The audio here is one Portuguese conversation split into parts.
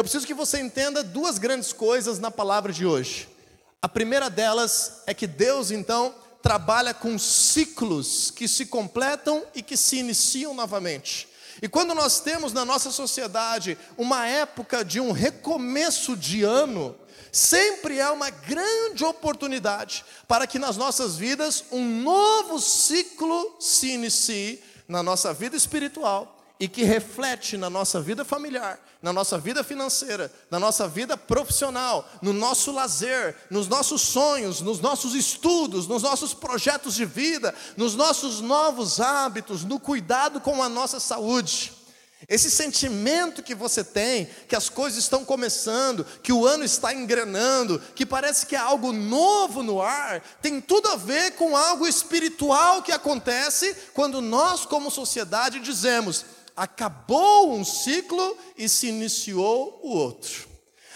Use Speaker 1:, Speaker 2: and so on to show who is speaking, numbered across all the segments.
Speaker 1: eu preciso que você entenda duas grandes coisas na palavra de hoje. A primeira delas é que Deus, então, trabalha com ciclos que se completam e que se iniciam novamente. E quando nós temos na nossa sociedade uma época de um recomeço de ano, sempre é uma grande oportunidade para que nas nossas vidas um novo ciclo se inicie na nossa vida espiritual e que reflete na nossa vida familiar, na nossa vida financeira, na nossa vida profissional, no nosso lazer, nos nossos sonhos, nos nossos estudos, nos nossos projetos de vida, nos nossos novos hábitos, no cuidado com a nossa saúde. Esse sentimento que você tem, que as coisas estão começando, que o ano está engrenando, que parece que há algo novo no ar, tem tudo a ver com algo espiritual que acontece quando nós, como sociedade, dizemos: acabou um ciclo e se iniciou o outro.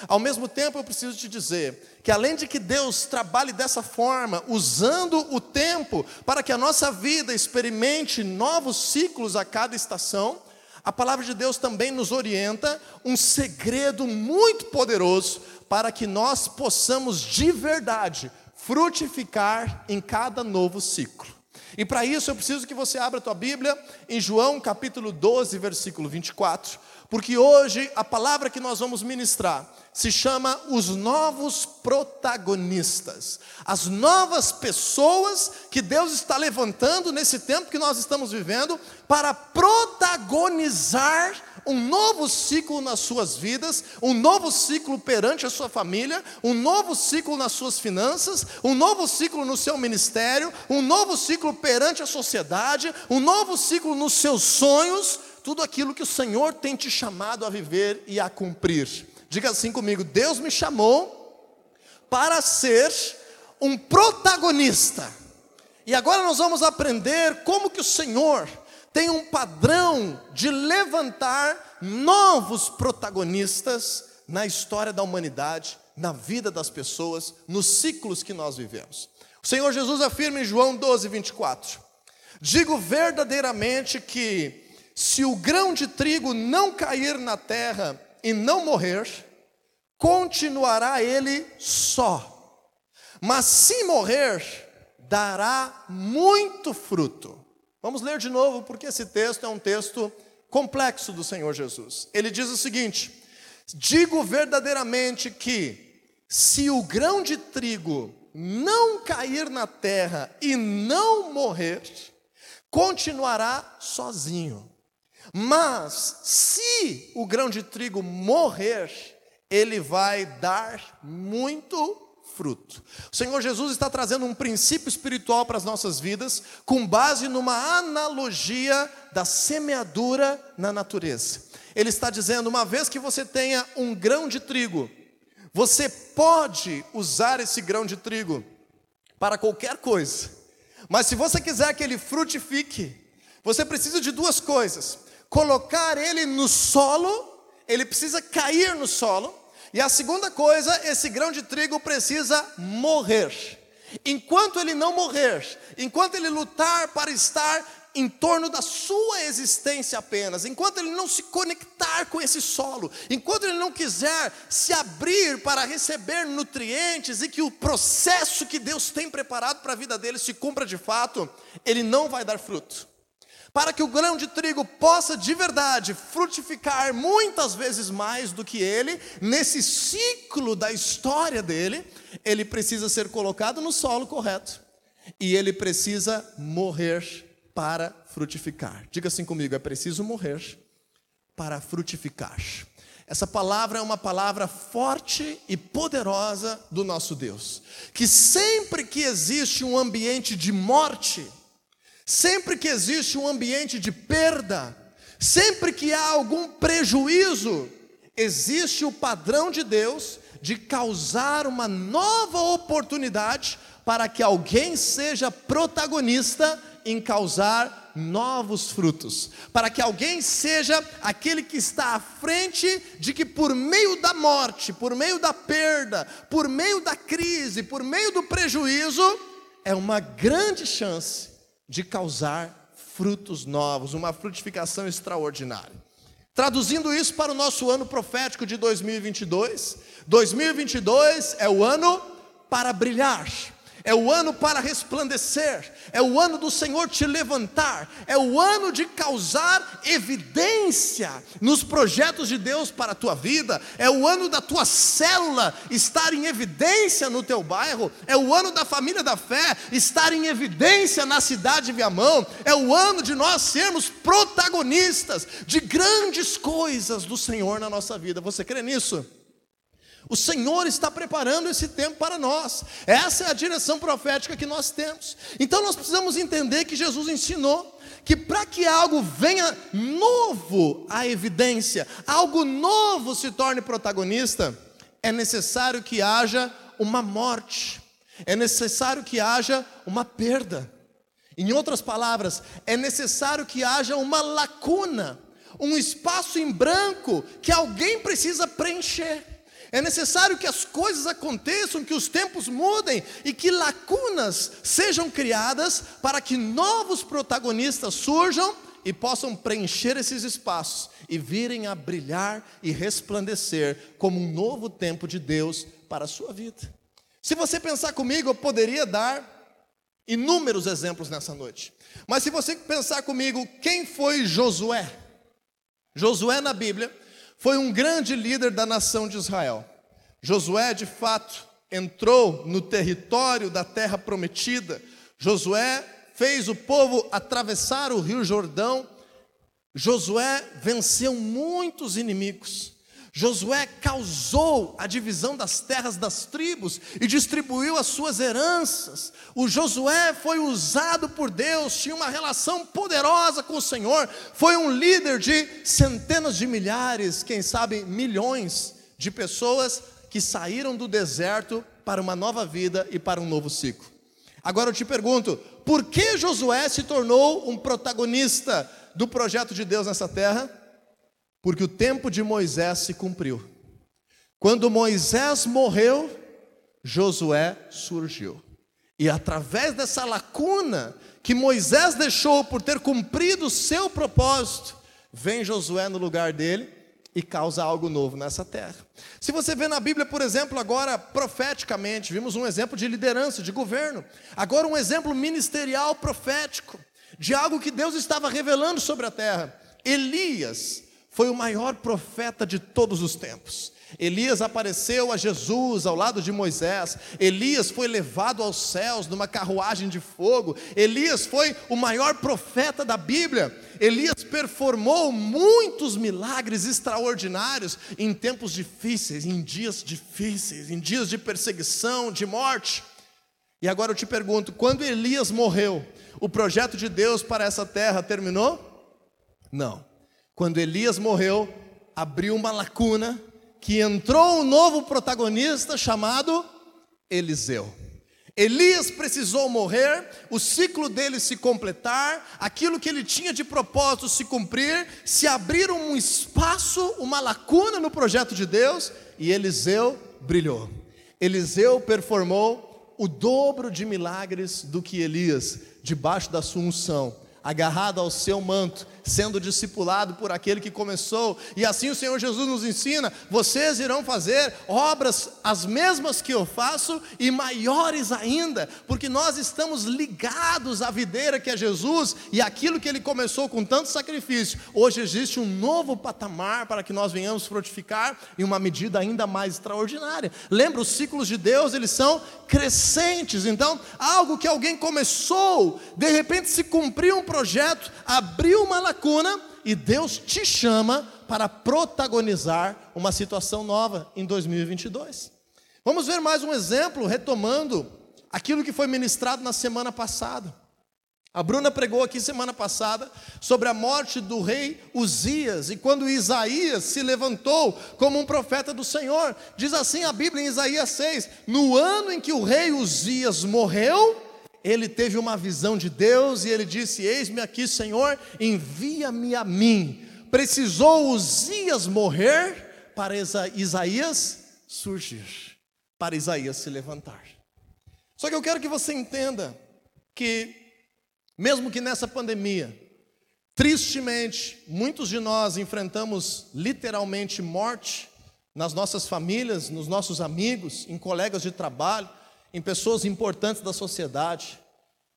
Speaker 1: Ao mesmo tempo, eu preciso te dizer que, além de que Deus trabalhe dessa forma, usando o tempo para que a nossa vida experimente novos ciclos a cada estação, a palavra de Deus também nos orienta um segredo muito poderoso para que nós possamos de verdade frutificar em cada novo ciclo. E para isso eu preciso que você abra a tua Bíblia em João capítulo 12, versículo 24, porque hoje a palavra que nós vamos ministrar se chama os novos protagonistas, as novas pessoas que Deus está levantando nesse tempo que nós estamos vivendo para protagonizar um novo ciclo nas suas vidas, um novo ciclo perante a sua família, um novo ciclo nas suas finanças, um novo ciclo no seu ministério, um novo ciclo perante a sociedade, um novo ciclo nos seus sonhos, tudo aquilo que o Senhor tem te chamado a viver e a cumprir. Diga assim comigo: Deus me chamou para ser um protagonista. E agora nós vamos aprender como que o Senhor tem um padrão de levantar novos protagonistas na história da humanidade, na vida das pessoas, nos ciclos que nós vivemos. O Senhor Jesus afirma em João 12, 24: Digo verdadeiramente que, se o grão de trigo não cair na terra e não morrer, continuará ele só. Mas se morrer, dará muito fruto. Vamos ler de novo, porque esse texto é um texto complexo do Senhor Jesus. Ele diz o seguinte: Digo verdadeiramente que, se o grão de trigo não cair na terra e não morrer, continuará sozinho. Mas, se o grão de trigo morrer, ele vai dar muito fruto. O Senhor Jesus está trazendo um princípio espiritual para as nossas vidas, com base numa analogia da semeadura na natureza. Ele está dizendo: uma vez que você tenha um grão de trigo, você pode usar esse grão de trigo para qualquer coisa, mas se você quiser que ele frutifique, você precisa de duas coisas: colocar ele no solo, ele precisa cair no solo e a segunda coisa, esse grão de trigo precisa morrer. Enquanto ele não morrer, enquanto ele lutar para estar em torno da sua existência apenas, enquanto ele não se conectar com esse solo, enquanto ele não quiser se abrir para receber nutrientes e que o processo que Deus tem preparado para a vida dele se cumpra de fato, ele não vai dar fruto. Para que o grão de trigo possa de verdade frutificar muitas vezes mais do que ele, nesse ciclo da história dele, ele precisa ser colocado no solo correto e ele precisa morrer para frutificar. Diga assim comigo: é preciso morrer para frutificar. Essa palavra é uma palavra forte e poderosa do nosso Deus, que sempre que existe um ambiente de morte, Sempre que existe um ambiente de perda, sempre que há algum prejuízo, existe o padrão de Deus de causar uma nova oportunidade para que alguém seja protagonista em causar novos frutos, para que alguém seja aquele que está à frente de que por meio da morte, por meio da perda, por meio da crise, por meio do prejuízo, é uma grande chance de causar frutos novos, uma frutificação extraordinária. Traduzindo isso para o nosso ano profético de 2022, 2022 é o ano para brilhar é o ano para resplandecer, é o ano do Senhor te levantar, é o ano de causar evidência nos projetos de Deus para a tua vida, é o ano da tua célula estar em evidência no teu bairro, é o ano da família da fé estar em evidência na cidade de Viamão, é o ano de nós sermos protagonistas de grandes coisas do Senhor na nossa vida. Você crê nisso? O Senhor está preparando esse tempo para nós. Essa é a direção profética que nós temos. Então nós precisamos entender que Jesus ensinou que para que algo venha novo à evidência, algo novo se torne protagonista, é necessário que haja uma morte, é necessário que haja uma perda. Em outras palavras, é necessário que haja uma lacuna, um espaço em branco que alguém precisa preencher. É necessário que as coisas aconteçam, que os tempos mudem e que lacunas sejam criadas para que novos protagonistas surjam e possam preencher esses espaços e virem a brilhar e resplandecer como um novo tempo de Deus para a sua vida. Se você pensar comigo, eu poderia dar inúmeros exemplos nessa noite. Mas se você pensar comigo, quem foi Josué? Josué na Bíblia foi um grande líder da nação de Israel. Josué, de fato, entrou no território da terra prometida. Josué fez o povo atravessar o rio Jordão. Josué venceu muitos inimigos. Josué causou a divisão das terras das tribos e distribuiu as suas heranças. O Josué foi usado por Deus, tinha uma relação poderosa com o Senhor, foi um líder de centenas de milhares, quem sabe milhões de pessoas que saíram do deserto para uma nova vida e para um novo ciclo. Agora eu te pergunto, por que Josué se tornou um protagonista do projeto de Deus nessa terra? Porque o tempo de Moisés se cumpriu. Quando Moisés morreu, Josué surgiu. E através dessa lacuna que Moisés deixou por ter cumprido o seu propósito, vem Josué no lugar dele e causa algo novo nessa terra. Se você vê na Bíblia, por exemplo, agora profeticamente, vimos um exemplo de liderança, de governo, agora um exemplo ministerial profético, de algo que Deus estava revelando sobre a terra. Elias, foi o maior profeta de todos os tempos. Elias apareceu a Jesus ao lado de Moisés. Elias foi levado aos céus numa carruagem de fogo. Elias foi o maior profeta da Bíblia. Elias performou muitos milagres extraordinários em tempos difíceis, em dias difíceis, em dias de perseguição, de morte. E agora eu te pergunto: quando Elias morreu, o projeto de Deus para essa terra terminou? Não. Quando Elias morreu, abriu uma lacuna que entrou um novo protagonista chamado Eliseu. Elias precisou morrer, o ciclo dele se completar, aquilo que ele tinha de propósito se cumprir, se abrir um espaço, uma lacuna no projeto de Deus, e Eliseu brilhou. Eliseu performou o dobro de milagres do que Elias, debaixo da sua unção, agarrado ao seu manto, sendo discipulado por aquele que começou. E assim o Senhor Jesus nos ensina: vocês irão fazer obras as mesmas que eu faço e maiores ainda, porque nós estamos ligados à videira que é Jesus e aquilo que ele começou com tanto sacrifício. Hoje existe um novo patamar para que nós venhamos frutificar em uma medida ainda mais extraordinária. Lembra, os ciclos de Deus, eles são crescentes. Então, algo que alguém começou, de repente se cumpriu um projeto, abriu uma lacuna e Deus te chama para protagonizar uma situação nova em 2022. Vamos ver mais um exemplo, retomando aquilo que foi ministrado na semana passada. A Bruna pregou aqui semana passada sobre a morte do rei Uzias e quando Isaías se levantou como um profeta do Senhor. Diz assim a Bíblia em Isaías 6: No ano em que o rei Uzias morreu, ele teve uma visão de Deus e ele disse: Eis-me aqui, Senhor, envia-me a mim. Precisou Uzias morrer para Isaías surgir, para Isaías se levantar. Só que eu quero que você entenda que, mesmo que nessa pandemia, Tristemente, muitos de nós enfrentamos literalmente morte nas nossas famílias, nos nossos amigos, em colegas de trabalho, em pessoas importantes da sociedade.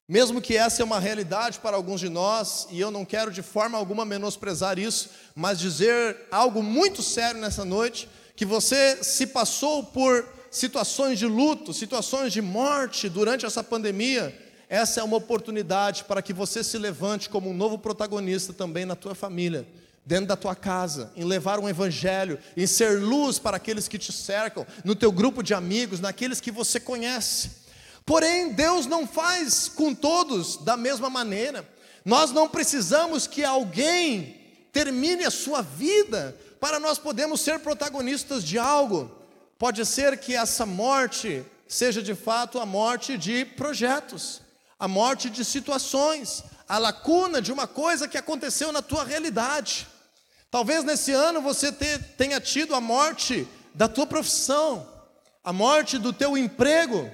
Speaker 1: Mesmo que essa é uma realidade para alguns de nós, e eu não quero de forma alguma menosprezar isso, mas dizer algo muito sério nessa noite, que você se passou por situações de luto, situações de morte durante essa pandemia, essa é uma oportunidade para que você se levante como um novo protagonista também na tua família dentro da tua casa, em levar um evangelho, em ser luz para aqueles que te cercam, no teu grupo de amigos, naqueles que você conhece. Porém, Deus não faz com todos da mesma maneira. Nós não precisamos que alguém termine a sua vida para nós podermos ser protagonistas de algo. Pode ser que essa morte seja de fato a morte de projetos, a morte de situações, a lacuna de uma coisa que aconteceu na tua realidade. Talvez nesse ano você tenha tido a morte da tua profissão, a morte do teu emprego,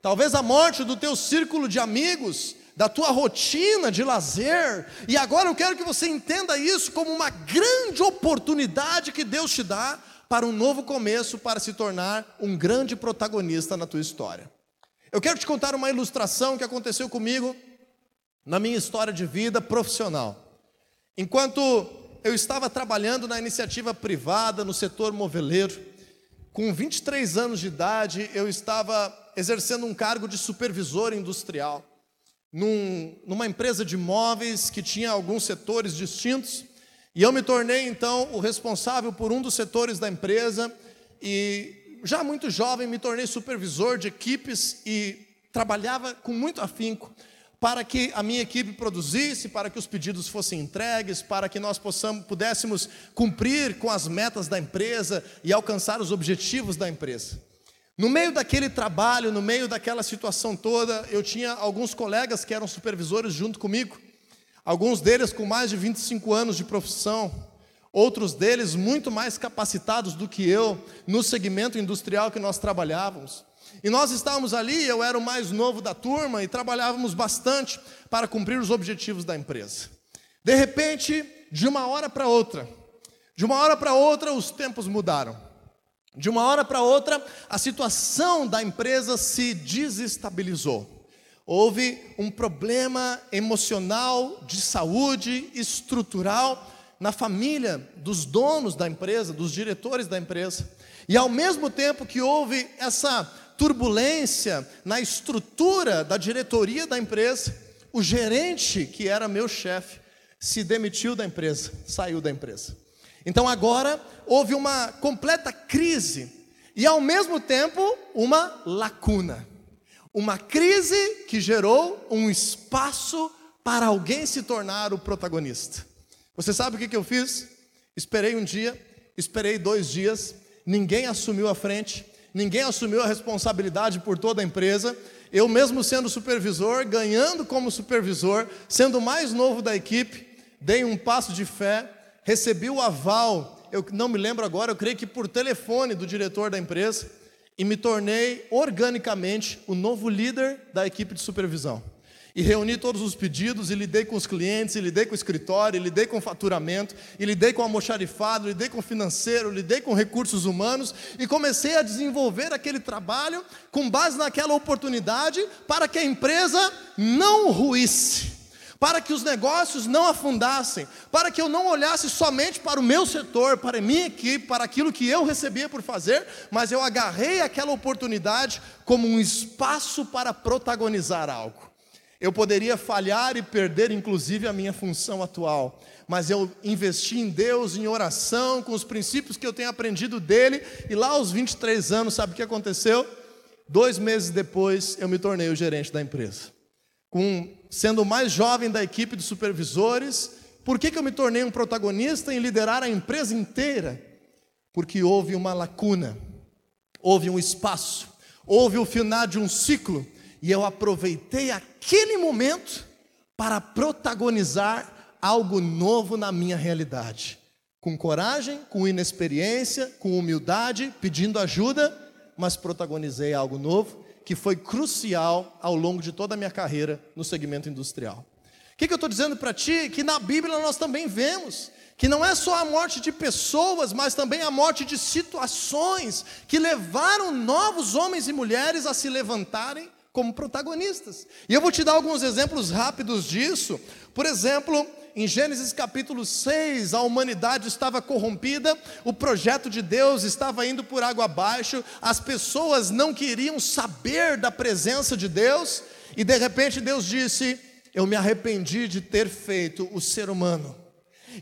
Speaker 1: talvez a morte do teu círculo de amigos, da tua rotina de lazer. E agora eu quero que você entenda isso como uma grande oportunidade que Deus te dá para um novo começo, para se tornar um grande protagonista na tua história. Eu quero te contar uma ilustração que aconteceu comigo na minha história de vida profissional. Enquanto eu estava trabalhando na iniciativa privada, no setor moveleiro. Com 23 anos de idade, eu estava exercendo um cargo de supervisor industrial, num, numa empresa de móveis que tinha alguns setores distintos, e eu me tornei então o responsável por um dos setores da empresa, e já muito jovem me tornei supervisor de equipes e trabalhava com muito afinco para que a minha equipe produzisse, para que os pedidos fossem entregues, para que nós possamos, pudéssemos cumprir com as metas da empresa e alcançar os objetivos da empresa. No meio daquele trabalho, no meio daquela situação toda, eu tinha alguns colegas que eram supervisores junto comigo, alguns deles com mais de 25 anos de profissão, outros deles muito mais capacitados do que eu no segmento industrial que nós trabalhávamos. E nós estávamos ali, eu era o mais novo da turma e trabalhávamos bastante para cumprir os objetivos da empresa. De repente, de uma hora para outra, de uma hora para outra, os tempos mudaram. De uma hora para outra, a situação da empresa se desestabilizou. Houve um problema emocional, de saúde, estrutural na família dos donos da empresa, dos diretores da empresa. E ao mesmo tempo que houve essa turbulência na estrutura da diretoria da empresa, o gerente, que era meu chefe, se demitiu da empresa, saiu da empresa. Então agora houve uma completa crise e ao mesmo tempo uma lacuna. Uma crise que gerou um espaço para alguém se tornar o protagonista. Você sabe o que eu fiz? Esperei um dia, esperei dois dias, ninguém assumiu a frente, ninguém assumiu a responsabilidade por toda a empresa. Eu, mesmo sendo supervisor, ganhando como supervisor, sendo mais novo da equipe, dei um passo de fé, recebi o aval, eu não me lembro agora, eu creio que por telefone do diretor da empresa, e me tornei organicamente o novo líder da equipe de supervisão e reuni todos os pedidos, e lidei com os clientes, e lidei com o escritório, e lidei com o faturamento, e lidei com o almoxarifado, lidei com o financeiro, lidei com recursos humanos, e comecei a desenvolver aquele trabalho com base naquela oportunidade para que a empresa não ruísse, para que os negócios não afundassem, para que eu não olhasse somente para o meu setor, para a minha equipe, para aquilo que eu recebia por fazer, mas eu agarrei aquela oportunidade como um espaço para protagonizar algo. Eu poderia falhar e perder, inclusive, a minha função atual, mas eu investi em Deus, em oração, com os princípios que eu tenho aprendido dele, e lá aos 23 anos, sabe o que aconteceu? Dois meses depois, eu me tornei o gerente da empresa. Com, sendo o mais jovem da equipe de supervisores, por que, que eu me tornei um protagonista em liderar a empresa inteira? Porque houve uma lacuna, houve um espaço, houve o final de um ciclo e eu aproveitei aquele momento para protagonizar algo novo na minha realidade. Com coragem, com inexperiência, com humildade, pedindo ajuda, mas protagonizei algo novo que foi crucial ao longo de toda a minha carreira no segmento industrial. O que, que eu estou dizendo para ti? Que na Bíblia nós também vemos que não é só a morte de pessoas, mas também a morte de situações que levaram novos homens e mulheres a se levantarem como protagonistas. E eu vou te dar alguns exemplos rápidos disso. Por exemplo, em Gênesis capítulo 6, a humanidade estava corrompida, o projeto de Deus estava indo por água abaixo, as pessoas não queriam saber da presença de Deus, e de repente Deus disse: Eu me arrependi de ter feito o ser humano.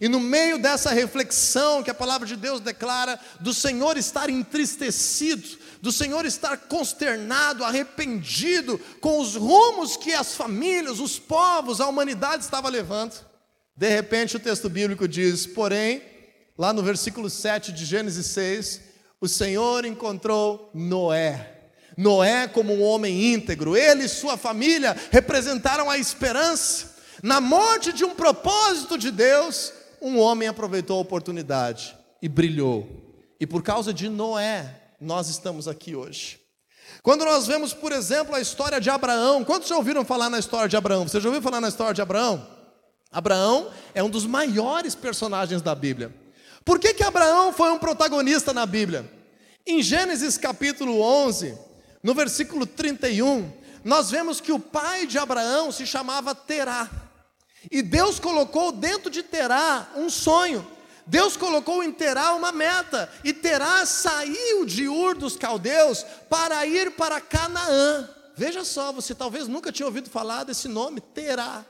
Speaker 1: E no meio dessa reflexão que a palavra de Deus declara, do Senhor estar entristecido, do Senhor estar consternado, arrependido com os rumos que as famílias, os povos, a humanidade estava levando. De repente o texto bíblico diz: porém, lá no versículo 7 de Gênesis 6, o Senhor encontrou Noé. Noé, como um homem íntegro, ele e sua família representaram a esperança. Na morte de um propósito de Deus, um homem aproveitou a oportunidade e brilhou. E por causa de Noé, nós estamos aqui hoje. Quando nós vemos, por exemplo, a história de Abraão, quantos já ouviram falar na história de Abraão? Você já ouviu falar na história de Abraão? Abraão é um dos maiores personagens da Bíblia. Por que, que Abraão foi um protagonista na Bíblia? Em Gênesis capítulo 11, no versículo 31, nós vemos que o pai de Abraão se chamava Terá. E Deus colocou dentro de Terá um sonho. Deus colocou em Terá uma meta. E Terá saiu de Ur dos caldeus para ir para Canaã. Veja só, você talvez nunca tinha ouvido falar desse nome, Terá.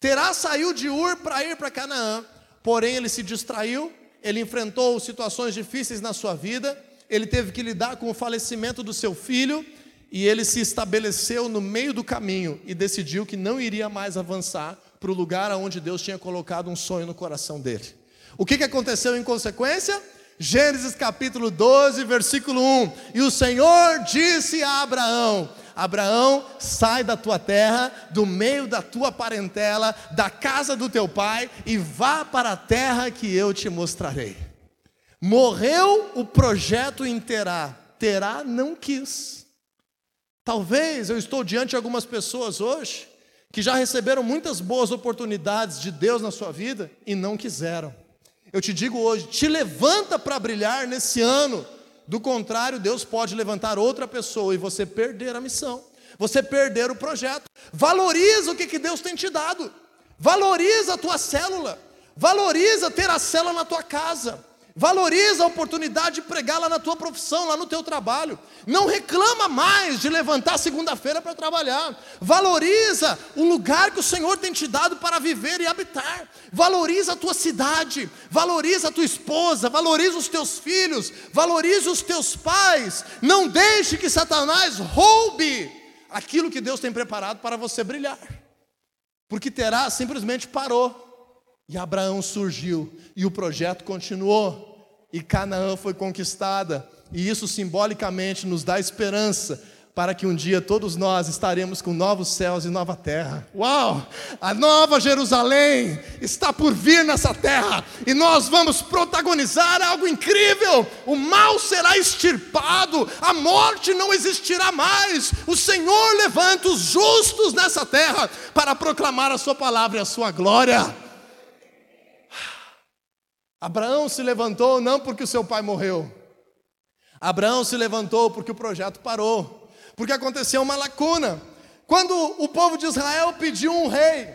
Speaker 1: Terá saiu de Ur para ir para Canaã. Porém, ele se distraiu, ele enfrentou situações difíceis na sua vida, ele teve que lidar com o falecimento do seu filho, e ele se estabeleceu no meio do caminho e decidiu que não iria mais avançar para o lugar onde Deus tinha colocado um sonho no coração dele. O que, que aconteceu em consequência? Gênesis capítulo 12, versículo 1: E o Senhor disse a Abraão: Abraão, sai da tua terra, do meio da tua parentela, da casa do teu pai, e vá para a terra que eu te mostrarei. Morreu o projeto em Terá, Terá não quis. Talvez eu estou diante de algumas pessoas hoje que já receberam muitas boas oportunidades de Deus na sua vida e não quiseram. Eu te digo hoje, te levanta para brilhar nesse ano. Do contrário, Deus pode levantar outra pessoa e você perder a missão, você perder o projeto. Valoriza o que, que Deus tem te dado. Valoriza a tua célula. Valoriza ter a célula na tua casa. Valoriza a oportunidade de pregar lá na tua profissão, lá no teu trabalho. Não reclama mais de levantar segunda-feira para trabalhar. Valoriza o lugar que o Senhor tem te dado para viver e habitar. Valoriza a tua cidade, valoriza a tua esposa, valoriza os teus filhos, valoriza os teus pais. Não deixe que Satanás roube aquilo que Deus tem preparado para você brilhar. Porque terá simplesmente parou. E Abraão surgiu e o projeto continuou. E Canaã foi conquistada. E isso simbolicamente nos dá esperança para que um dia todos nós estaremos com novos céus e nova terra. Uau! A nova Jerusalém está por vir nessa terra e nós vamos protagonizar algo incrível. O mal será extirpado, a morte não existirá mais. O Senhor levanta os justos nessa terra para proclamar a sua palavra e a sua glória. Abraão se levantou não porque o seu pai morreu. Abraão se levantou porque o projeto parou. Porque aconteceu uma lacuna. Quando o povo de Israel pediu um rei,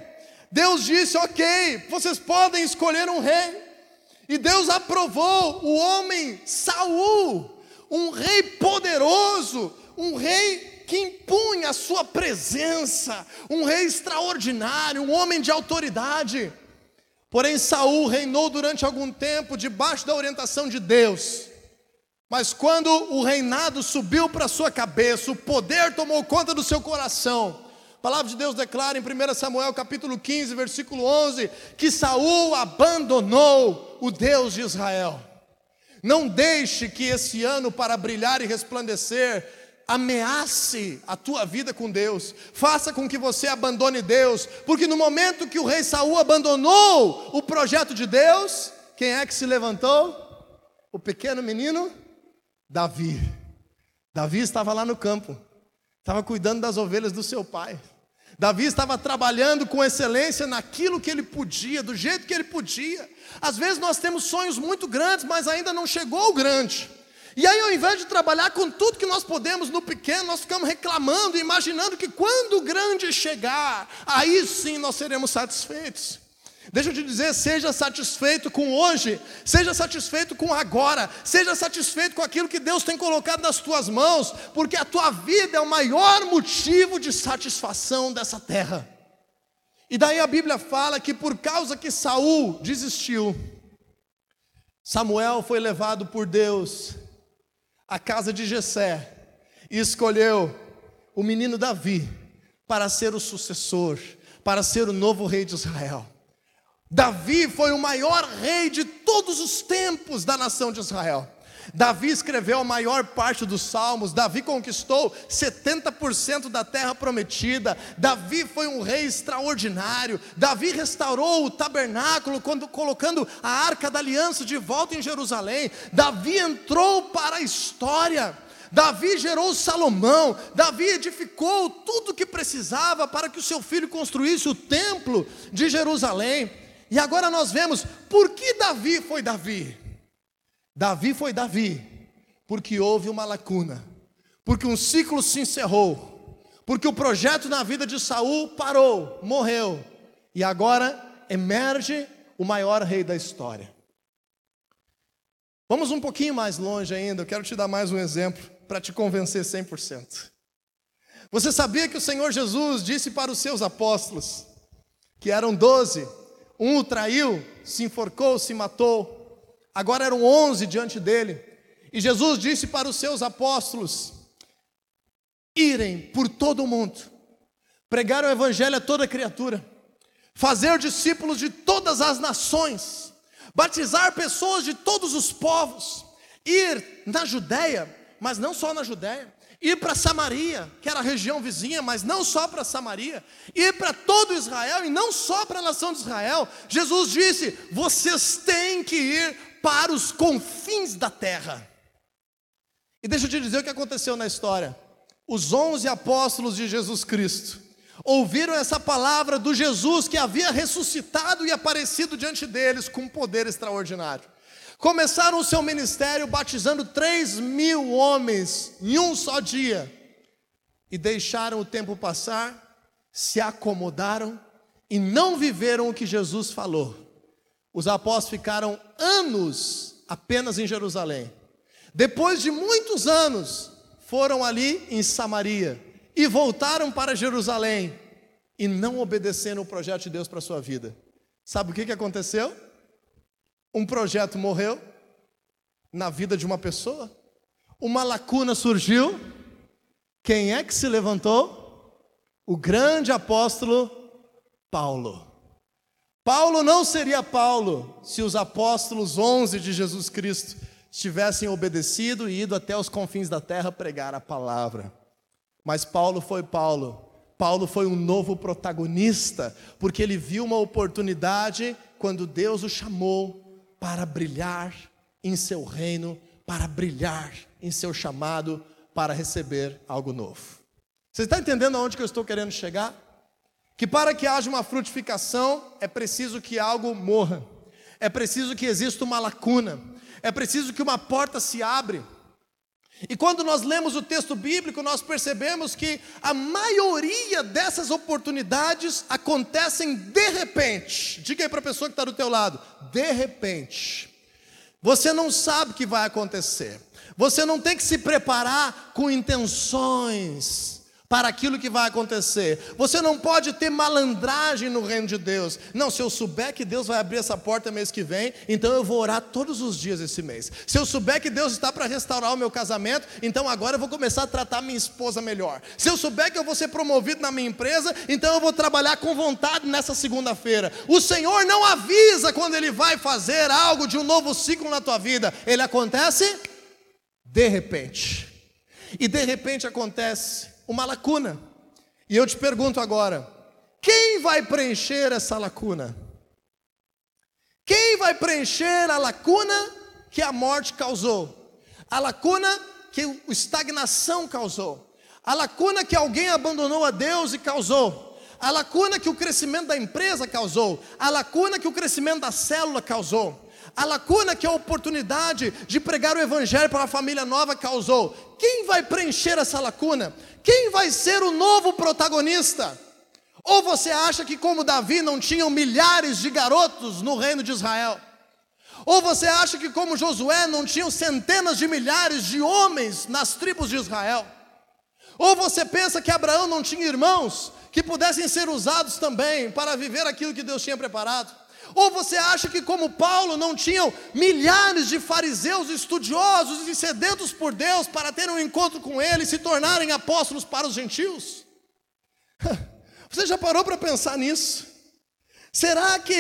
Speaker 1: Deus disse: Ok, vocês podem escolher um rei. E Deus aprovou o homem Saul, um rei poderoso, um rei que impunha a sua presença, um rei extraordinário, um homem de autoridade. Porém, Saul reinou durante algum tempo debaixo da orientação de Deus. Mas quando o reinado subiu para sua cabeça, o poder tomou conta do seu coração. A palavra de Deus declara em 1 Samuel capítulo 15, versículo 11, que Saul abandonou o Deus de Israel. Não deixe que esse ano para brilhar e resplandecer ameace a tua vida com Deus, faça com que você abandone Deus, porque no momento que o rei Saul abandonou o projeto de Deus, quem é que se levantou? O pequeno menino Davi. Davi estava lá no campo, estava cuidando das ovelhas do seu pai. Davi estava trabalhando com excelência naquilo que ele podia, do jeito que ele podia. Às vezes nós temos sonhos muito grandes, mas ainda não chegou o grande. E aí, ao invés de trabalhar com tudo que nós podemos no pequeno, nós ficamos reclamando, imaginando que quando o grande chegar, aí sim nós seremos satisfeitos. Deixa eu te dizer, seja satisfeito com hoje, seja satisfeito com agora, seja satisfeito com aquilo que Deus tem colocado nas tuas mãos, porque a tua vida é o maior motivo de satisfação dessa terra. E daí a Bíblia fala que por causa que Saul desistiu, Samuel foi levado por Deus à casa de Jessé e escolheu o menino Davi para ser o sucessor, para ser o novo rei de Israel. Davi foi o maior rei de todos os tempos da nação de Israel. Davi escreveu a maior parte dos salmos, Davi conquistou 70% da terra prometida, Davi foi um rei extraordinário, Davi restaurou o tabernáculo, quando, colocando a arca da aliança de volta em Jerusalém, Davi entrou para a história. Davi gerou Salomão, Davi edificou tudo o que precisava para que o seu filho construísse o templo de Jerusalém. E agora nós vemos por que Davi foi Davi. Davi foi Davi, porque houve uma lacuna, porque um ciclo se encerrou, porque o projeto na vida de Saul parou, morreu, e agora emerge o maior rei da história. Vamos um pouquinho mais longe ainda, eu quero te dar mais um exemplo para te convencer 100%. Você sabia que o Senhor Jesus disse para os seus apóstolos, que eram doze, um o traiu, se enforcou, se matou. Agora eram onze diante dele. E Jesus disse para os seus apóstolos: irem por todo o mundo, pregar o evangelho a toda criatura, fazer discípulos de todas as nações, batizar pessoas de todos os povos, ir na Judéia, mas não só na Judéia, ir para Samaria, que era a região vizinha, mas não só para Samaria, ir para todo Israel e não só para a nação de Israel. Jesus disse: vocês têm que ir para os confins da terra. E deixa eu te dizer o que aconteceu na história. Os onze apóstolos de Jesus Cristo ouviram essa palavra do Jesus que havia ressuscitado e aparecido diante deles com um poder extraordinário. Começaram o seu ministério batizando 3 mil homens em um só dia. E deixaram o tempo passar, se acomodaram e não viveram o que Jesus falou. Os apóstolos ficaram anos apenas em Jerusalém. Depois de muitos anos, foram ali em Samaria e voltaram para Jerusalém e não obedeceram o projeto de Deus para a sua vida. Sabe o que, que aconteceu? Um projeto morreu na vida de uma pessoa, uma lacuna surgiu. Quem é que se levantou? O grande apóstolo Paulo. Paulo não seria Paulo se os apóstolos 11 de Jesus Cristo tivessem obedecido e ido até os confins da terra pregar a palavra. Mas Paulo foi Paulo. Paulo foi um novo protagonista, porque ele viu uma oportunidade quando Deus o chamou para brilhar em seu reino, para brilhar em seu chamado, para receber algo novo. Você está entendendo aonde que eu estou querendo chegar? Que para que haja uma frutificação é preciso que algo morra, é preciso que exista uma lacuna, é preciso que uma porta se abre. E quando nós lemos o texto bíblico, nós percebemos que a maioria dessas oportunidades acontecem de repente. Diga aí para a pessoa que está do teu lado, de repente. Você não sabe o que vai acontecer. Você não tem que se preparar com intenções para aquilo que vai acontecer. Você não pode ter malandragem no reino de Deus. Não, se eu souber que Deus vai abrir essa porta mês que vem, então eu vou orar todos os dias esse mês. Se eu souber que Deus está para restaurar o meu casamento, então agora eu vou começar a tratar minha esposa melhor. Se eu souber que eu vou ser promovido na minha empresa, então eu vou trabalhar com vontade nessa segunda-feira. O Senhor não avisa quando Ele vai fazer algo de um novo ciclo na tua vida. Ele acontece de repente. E de repente acontece uma lacuna. E eu te pergunto agora: quem vai preencher essa lacuna? Quem vai preencher a lacuna que a morte causou? A lacuna que a estagnação causou? A lacuna que alguém abandonou a Deus e causou? a lacuna que o crescimento da empresa causou, a lacuna que o crescimento da célula causou, a lacuna que a oportunidade de pregar o evangelho para uma família nova causou. Quem vai preencher essa lacuna? Quem vai ser o novo protagonista? Ou você acha que, como Davi, não tinham milhares de garotos no reino de Israel? Ou você acha que, como Josué, não tinham centenas de milhares de homens nas tribos de Israel? Ou você pensa que Abraão não tinha irmãos que pudessem ser usados também para viver aquilo que Deus tinha preparado? Ou você acha que, como Paulo, não tinham milhares de fariseus estudiosos e sedentos por Deus para ter um encontro com Ele e se tornarem apóstolos para os gentios? Você já parou para pensar nisso? Será que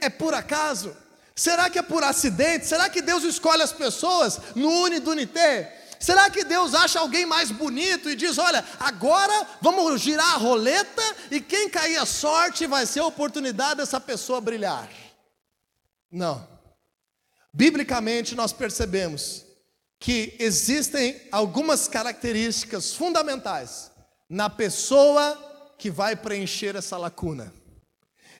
Speaker 1: é por acaso? Será que é por acidente? Será que Deus escolhe as pessoas no Unidunité? Será que Deus acha alguém mais bonito e diz: olha, agora vamos girar a roleta e quem cair a sorte vai ser a oportunidade dessa pessoa brilhar? Não. Biblicamente nós percebemos que existem algumas características fundamentais na pessoa que vai preencher essa lacuna.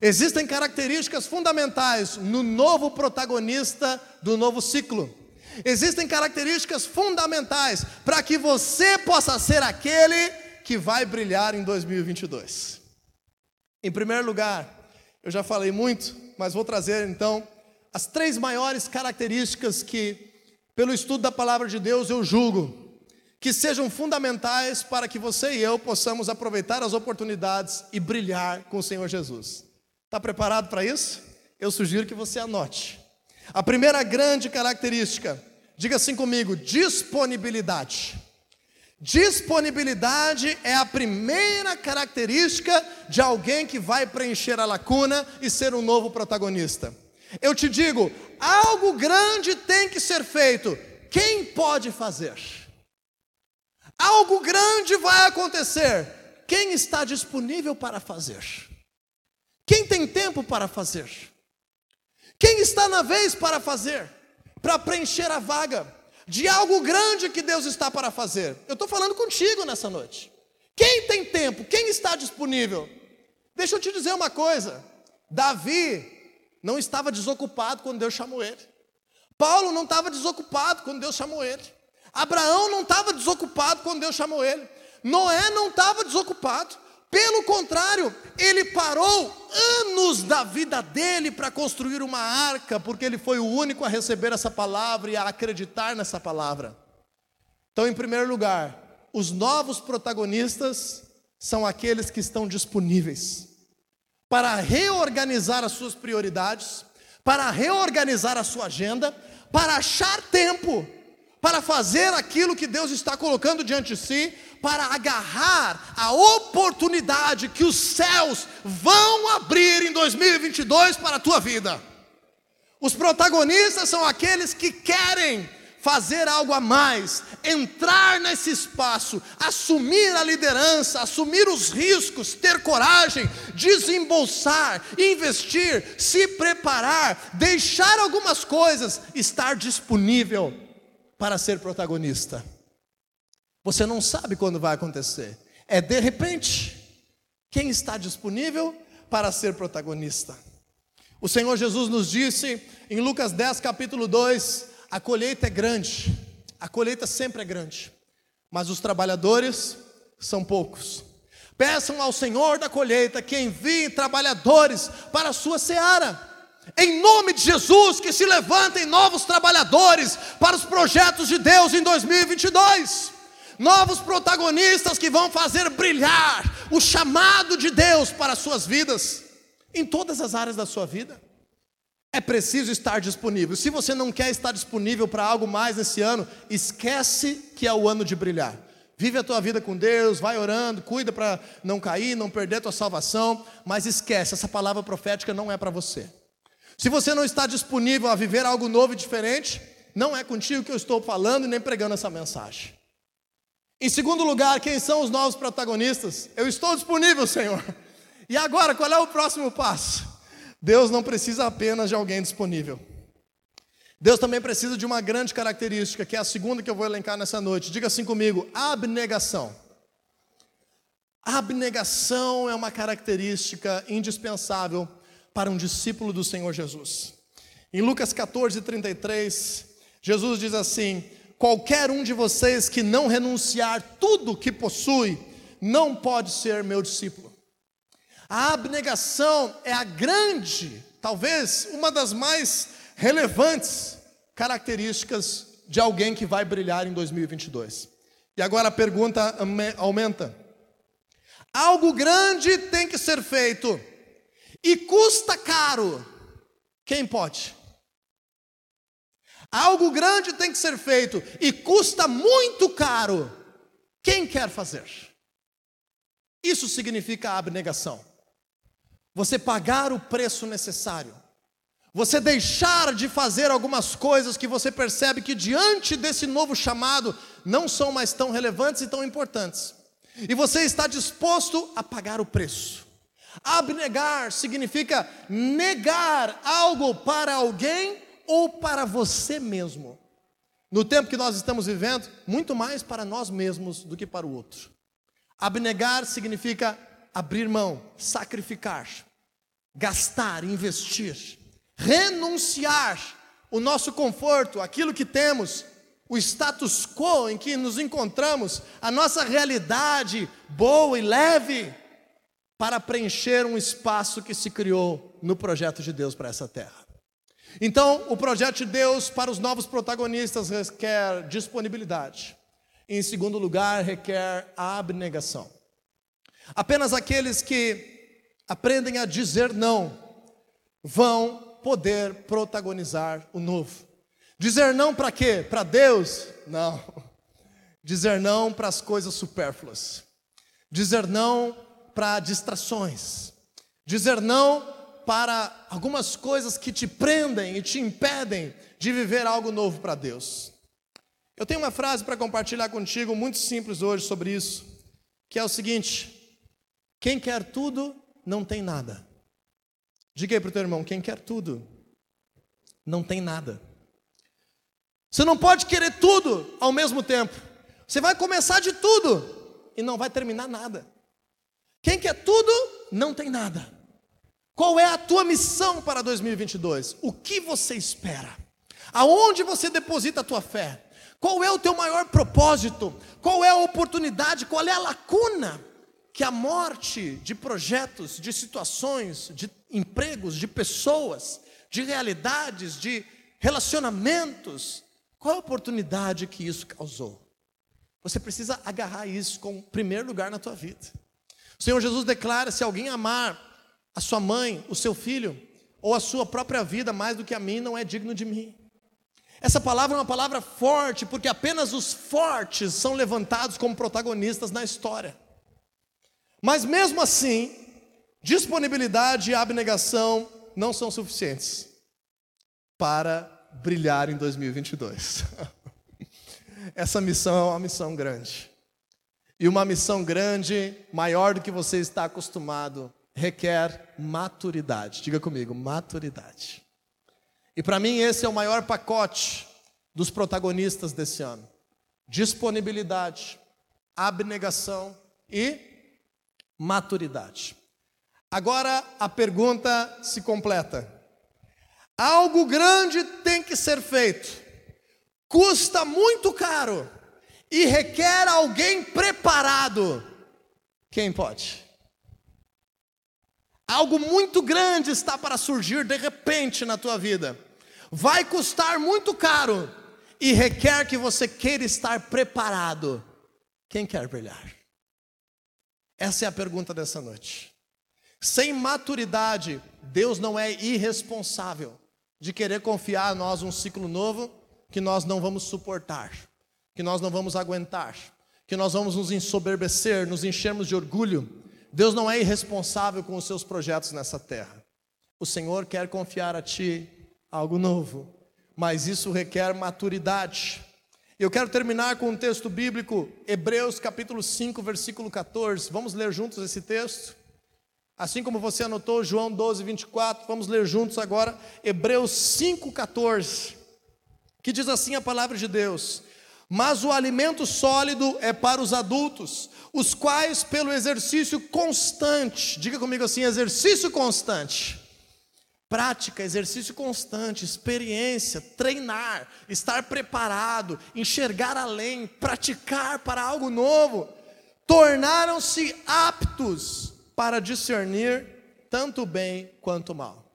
Speaker 1: Existem características fundamentais no novo protagonista do novo ciclo. Existem características fundamentais para que você possa ser aquele que vai brilhar em 2022. Em primeiro lugar, eu já falei muito, mas vou trazer então as três maiores características que, pelo estudo da palavra de Deus, eu julgo que sejam fundamentais para que você e eu possamos aproveitar as oportunidades e brilhar com o Senhor Jesus. Está preparado para isso? Eu sugiro que você anote. A primeira grande característica, diga assim comigo: disponibilidade. Disponibilidade é a primeira característica de alguém que vai preencher a lacuna e ser um novo protagonista. Eu te digo, algo grande tem que ser feito. Quem pode fazer? Algo grande vai acontecer. Quem está disponível para fazer? Quem tem tempo para fazer? Quem está na vez para fazer? Para preencher a vaga de algo grande que Deus está para fazer. Eu estou falando contigo nessa noite. Quem tem tempo? Quem está disponível? Deixa eu te dizer uma coisa: Davi não estava desocupado quando Deus chamou ele. Paulo não estava desocupado quando Deus chamou ele. Abraão não estava desocupado quando Deus chamou ele. Noé não estava desocupado. Pelo contrário, ele parou anos da vida dele para construir uma arca, porque ele foi o único a receber essa palavra e a acreditar nessa palavra. Então, em primeiro lugar, os novos protagonistas são aqueles que estão disponíveis para reorganizar as suas prioridades, para reorganizar a sua agenda, para achar tempo para fazer aquilo que Deus está colocando diante de si, para agarrar a oportunidade que os céus vão abrir em 2022 para a tua vida. Os protagonistas são aqueles que querem fazer algo a mais, entrar nesse espaço, assumir a liderança, assumir os riscos, ter coragem, desembolsar, investir, se preparar, deixar algumas coisas, estar disponível para ser protagonista. Você não sabe quando vai acontecer. É de repente. Quem está disponível para ser protagonista? O Senhor Jesus nos disse em Lucas 10, capítulo 2: a colheita é grande, a colheita sempre é grande, mas os trabalhadores são poucos. Peçam ao Senhor da colheita que envie trabalhadores para a sua seara. Em nome de Jesus, que se levantem novos trabalhadores para os projetos de Deus em 2022. Novos protagonistas que vão fazer brilhar o chamado de Deus para as suas vidas, em todas as áreas da sua vida. É preciso estar disponível. Se você não quer estar disponível para algo mais nesse ano, esquece que é o ano de brilhar. Vive a tua vida com Deus, vai orando, cuida para não cair, não perder a tua salvação, mas esquece, essa palavra profética não é para você. Se você não está disponível a viver algo novo e diferente, não é contigo que eu estou falando nem pregando essa mensagem. Em segundo lugar, quem são os novos protagonistas? Eu estou disponível, Senhor. E agora, qual é o próximo passo? Deus não precisa apenas de alguém disponível. Deus também precisa de uma grande característica, que é a segunda que eu vou elencar nessa noite. Diga assim comigo: abnegação. Abnegação é uma característica indispensável para um discípulo do Senhor Jesus. Em Lucas 14, 33, Jesus diz assim: Qualquer um de vocês que não renunciar tudo que possui, não pode ser meu discípulo. A abnegação é a grande, talvez uma das mais relevantes características de alguém que vai brilhar em 2022. E agora a pergunta aumenta: Algo grande tem que ser feito e custa caro. Quem pode? Algo grande tem que ser feito e custa muito caro. Quem quer fazer? Isso significa abnegação. Você pagar o preço necessário. Você deixar de fazer algumas coisas que você percebe que diante desse novo chamado não são mais tão relevantes e tão importantes. E você está disposto a pagar o preço. Abnegar significa negar algo para alguém ou para você mesmo. No tempo que nós estamos vivendo, muito mais para nós mesmos do que para o outro. Abnegar significa abrir mão, sacrificar, gastar, investir, renunciar o nosso conforto, aquilo que temos, o status quo em que nos encontramos, a nossa realidade boa e leve, para preencher um espaço que se criou no projeto de Deus para essa terra. Então, o projeto de Deus para os novos protagonistas requer disponibilidade. Em segundo lugar, requer abnegação. Apenas aqueles que aprendem a dizer não vão poder protagonizar o novo. Dizer não para quê? Para Deus? Não. Dizer não para as coisas supérfluas. Dizer não para distrações. Dizer não para algumas coisas que te prendem e te impedem de viver algo novo para Deus. Eu tenho uma frase para compartilhar contigo, muito simples hoje sobre isso, que é o seguinte: quem quer tudo não tem nada. Diga aí para o teu irmão: quem quer tudo não tem nada. Você não pode querer tudo ao mesmo tempo. Você vai começar de tudo e não vai terminar nada. Quem quer tudo não tem nada. Qual é a tua missão para 2022? O que você espera? Aonde você deposita a tua fé? Qual é o teu maior propósito? Qual é a oportunidade? Qual é a lacuna que a morte de projetos, de situações, de empregos, de pessoas, de realidades, de relacionamentos, qual a oportunidade que isso causou? Você precisa agarrar isso como primeiro lugar na tua vida. O Senhor Jesus declara: se alguém amar a sua mãe, o seu filho, ou a sua própria vida mais do que a mim, não é digno de mim. Essa palavra é uma palavra forte, porque apenas os fortes são levantados como protagonistas na história. Mas mesmo assim, disponibilidade e abnegação não são suficientes para brilhar em 2022. Essa missão é uma missão grande. E uma missão grande, maior do que você está acostumado, requer maturidade. Diga comigo, maturidade. E para mim esse é o maior pacote dos protagonistas desse ano: disponibilidade, abnegação e maturidade. Agora a pergunta se completa. Algo grande tem que ser feito, custa muito caro e requer alguém preparado. Quem pode? Algo muito grande está para surgir de repente na tua vida vai custar muito caro e requer que você queira estar preparado. Quem quer brilhar? Essa é a pergunta dessa noite. Sem maturidade, Deus não é irresponsável de querer confiar a nós um ciclo novo que nós não vamos suportar, que nós não vamos aguentar, que nós vamos nos ensoberbecer, nos enchermos de orgulho. Deus não é irresponsável com os seus projetos nessa terra. O Senhor quer confiar a ti algo novo, mas isso requer maturidade. Eu quero terminar com um texto bíblico, Hebreus capítulo 5, versículo 14. Vamos ler juntos esse texto? Assim como você anotou João 12, 24, vamos ler juntos agora Hebreus 5, 14, que diz assim a palavra de Deus: Mas o alimento sólido é para os adultos, os quais, pelo exercício constante, diga comigo assim: exercício constante, prática, exercício constante, experiência, treinar, estar preparado, enxergar além, praticar para algo novo, tornaram-se aptos para discernir tanto bem quanto mal.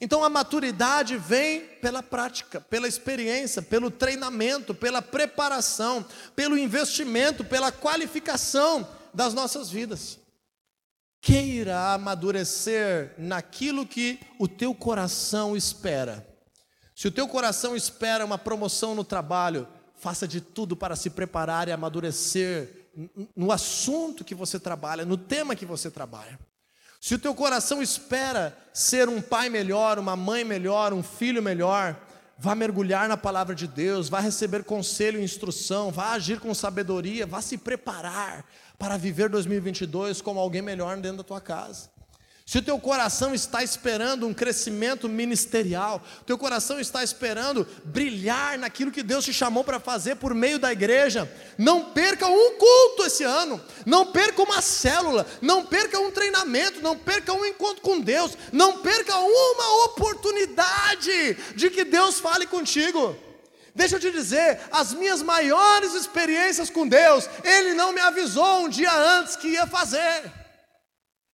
Speaker 1: Então a maturidade vem pela prática, pela experiência, pelo treinamento, pela preparação, pelo investimento, pela qualificação das nossas vidas. Queira amadurecer naquilo que o teu coração espera. Se o teu coração espera uma promoção no trabalho, faça de tudo para se preparar e amadurecer no assunto que você trabalha, no tema que você trabalha. Se o teu coração espera ser um pai melhor, uma mãe melhor, um filho melhor, vá mergulhar na palavra de Deus, vá receber conselho e instrução, vá agir com sabedoria, vá se preparar para viver 2022 como alguém melhor dentro da tua casa. Se o teu coração está esperando um crescimento ministerial, o teu coração está esperando brilhar naquilo que Deus te chamou para fazer por meio da igreja, não perca um culto esse ano, não perca uma célula, não perca um treinamento, não perca um encontro com Deus, não perca uma oportunidade de que Deus fale contigo. Deixa eu te dizer, as minhas maiores experiências com Deus, Ele não me avisou um dia antes que ia fazer.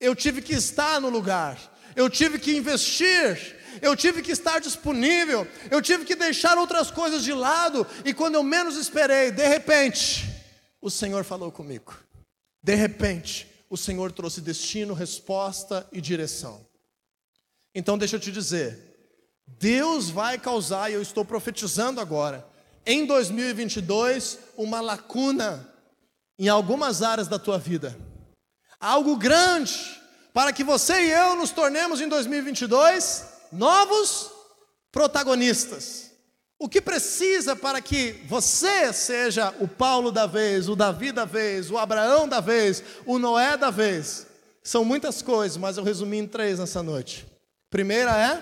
Speaker 1: Eu tive que estar no lugar, eu tive que investir, eu tive que estar disponível, eu tive que deixar outras coisas de lado, e quando eu menos esperei, de repente, o Senhor falou comigo. De repente, o Senhor trouxe destino, resposta e direção. Então, deixa eu te dizer, Deus vai causar, e eu estou profetizando agora, em 2022, uma lacuna em algumas áreas da tua vida algo grande, para que você e eu nos tornemos em 2022 novos protagonistas. O que precisa para que você seja o Paulo da vez, o Davi da vez, o Abraão da vez, o Noé da vez? São muitas coisas, mas eu resumi em três nessa noite. Primeira é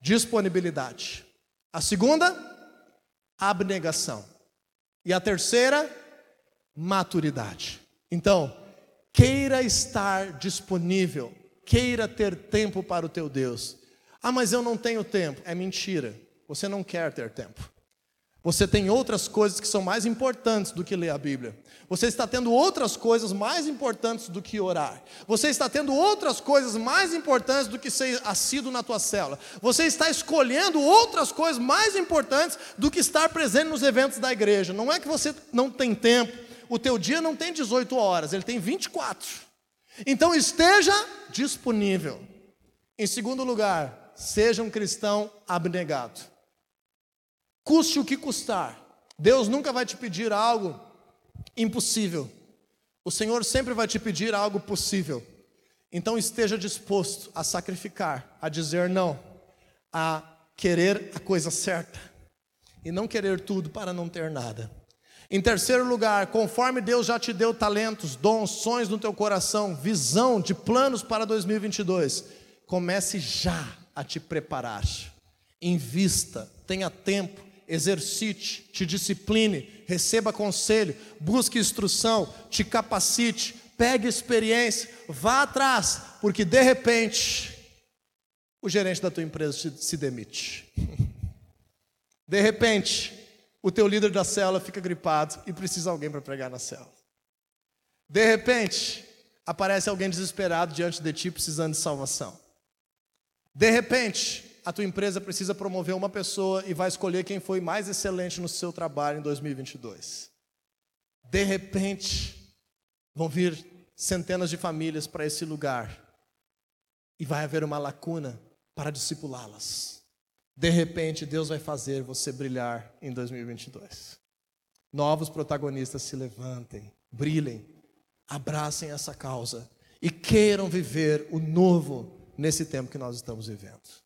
Speaker 1: disponibilidade. A segunda, abnegação. E a terceira, maturidade. Então, Queira estar disponível, queira ter tempo para o teu Deus. Ah, mas eu não tenho tempo. É mentira. Você não quer ter tempo. Você tem outras coisas que são mais importantes do que ler a Bíblia. Você está tendo outras coisas mais importantes do que orar. Você está tendo outras coisas mais importantes do que ser assíduo na tua cela. Você está escolhendo outras coisas mais importantes do que estar presente nos eventos da igreja. Não é que você não tem tempo, o teu dia não tem 18 horas, ele tem 24. Então esteja disponível. Em segundo lugar, seja um cristão abnegado. Custe o que custar. Deus nunca vai te pedir algo impossível. O Senhor sempre vai te pedir algo possível. Então esteja disposto a sacrificar, a dizer não, a querer a coisa certa e não querer tudo para não ter nada. Em terceiro lugar, conforme Deus já te deu talentos, dons, sonhos no teu coração, visão de planos para 2022, comece já a te preparar. Invista, tenha tempo, exercite, te discipline, receba conselho, busque instrução, te capacite, pegue experiência, vá atrás, porque de repente o gerente da tua empresa se demite. De repente, o teu líder da célula fica gripado e precisa alguém para pregar na célula. De repente, aparece alguém desesperado diante de ti precisando de salvação. De repente, a tua empresa precisa promover uma pessoa e vai escolher quem foi mais excelente no seu trabalho em 2022. De repente, vão vir centenas de famílias para esse lugar e vai haver uma lacuna para discipulá-las. De repente, Deus vai fazer você brilhar em 2022. Novos protagonistas se levantem, brilhem, abracem essa causa e queiram viver o novo nesse tempo que nós estamos vivendo.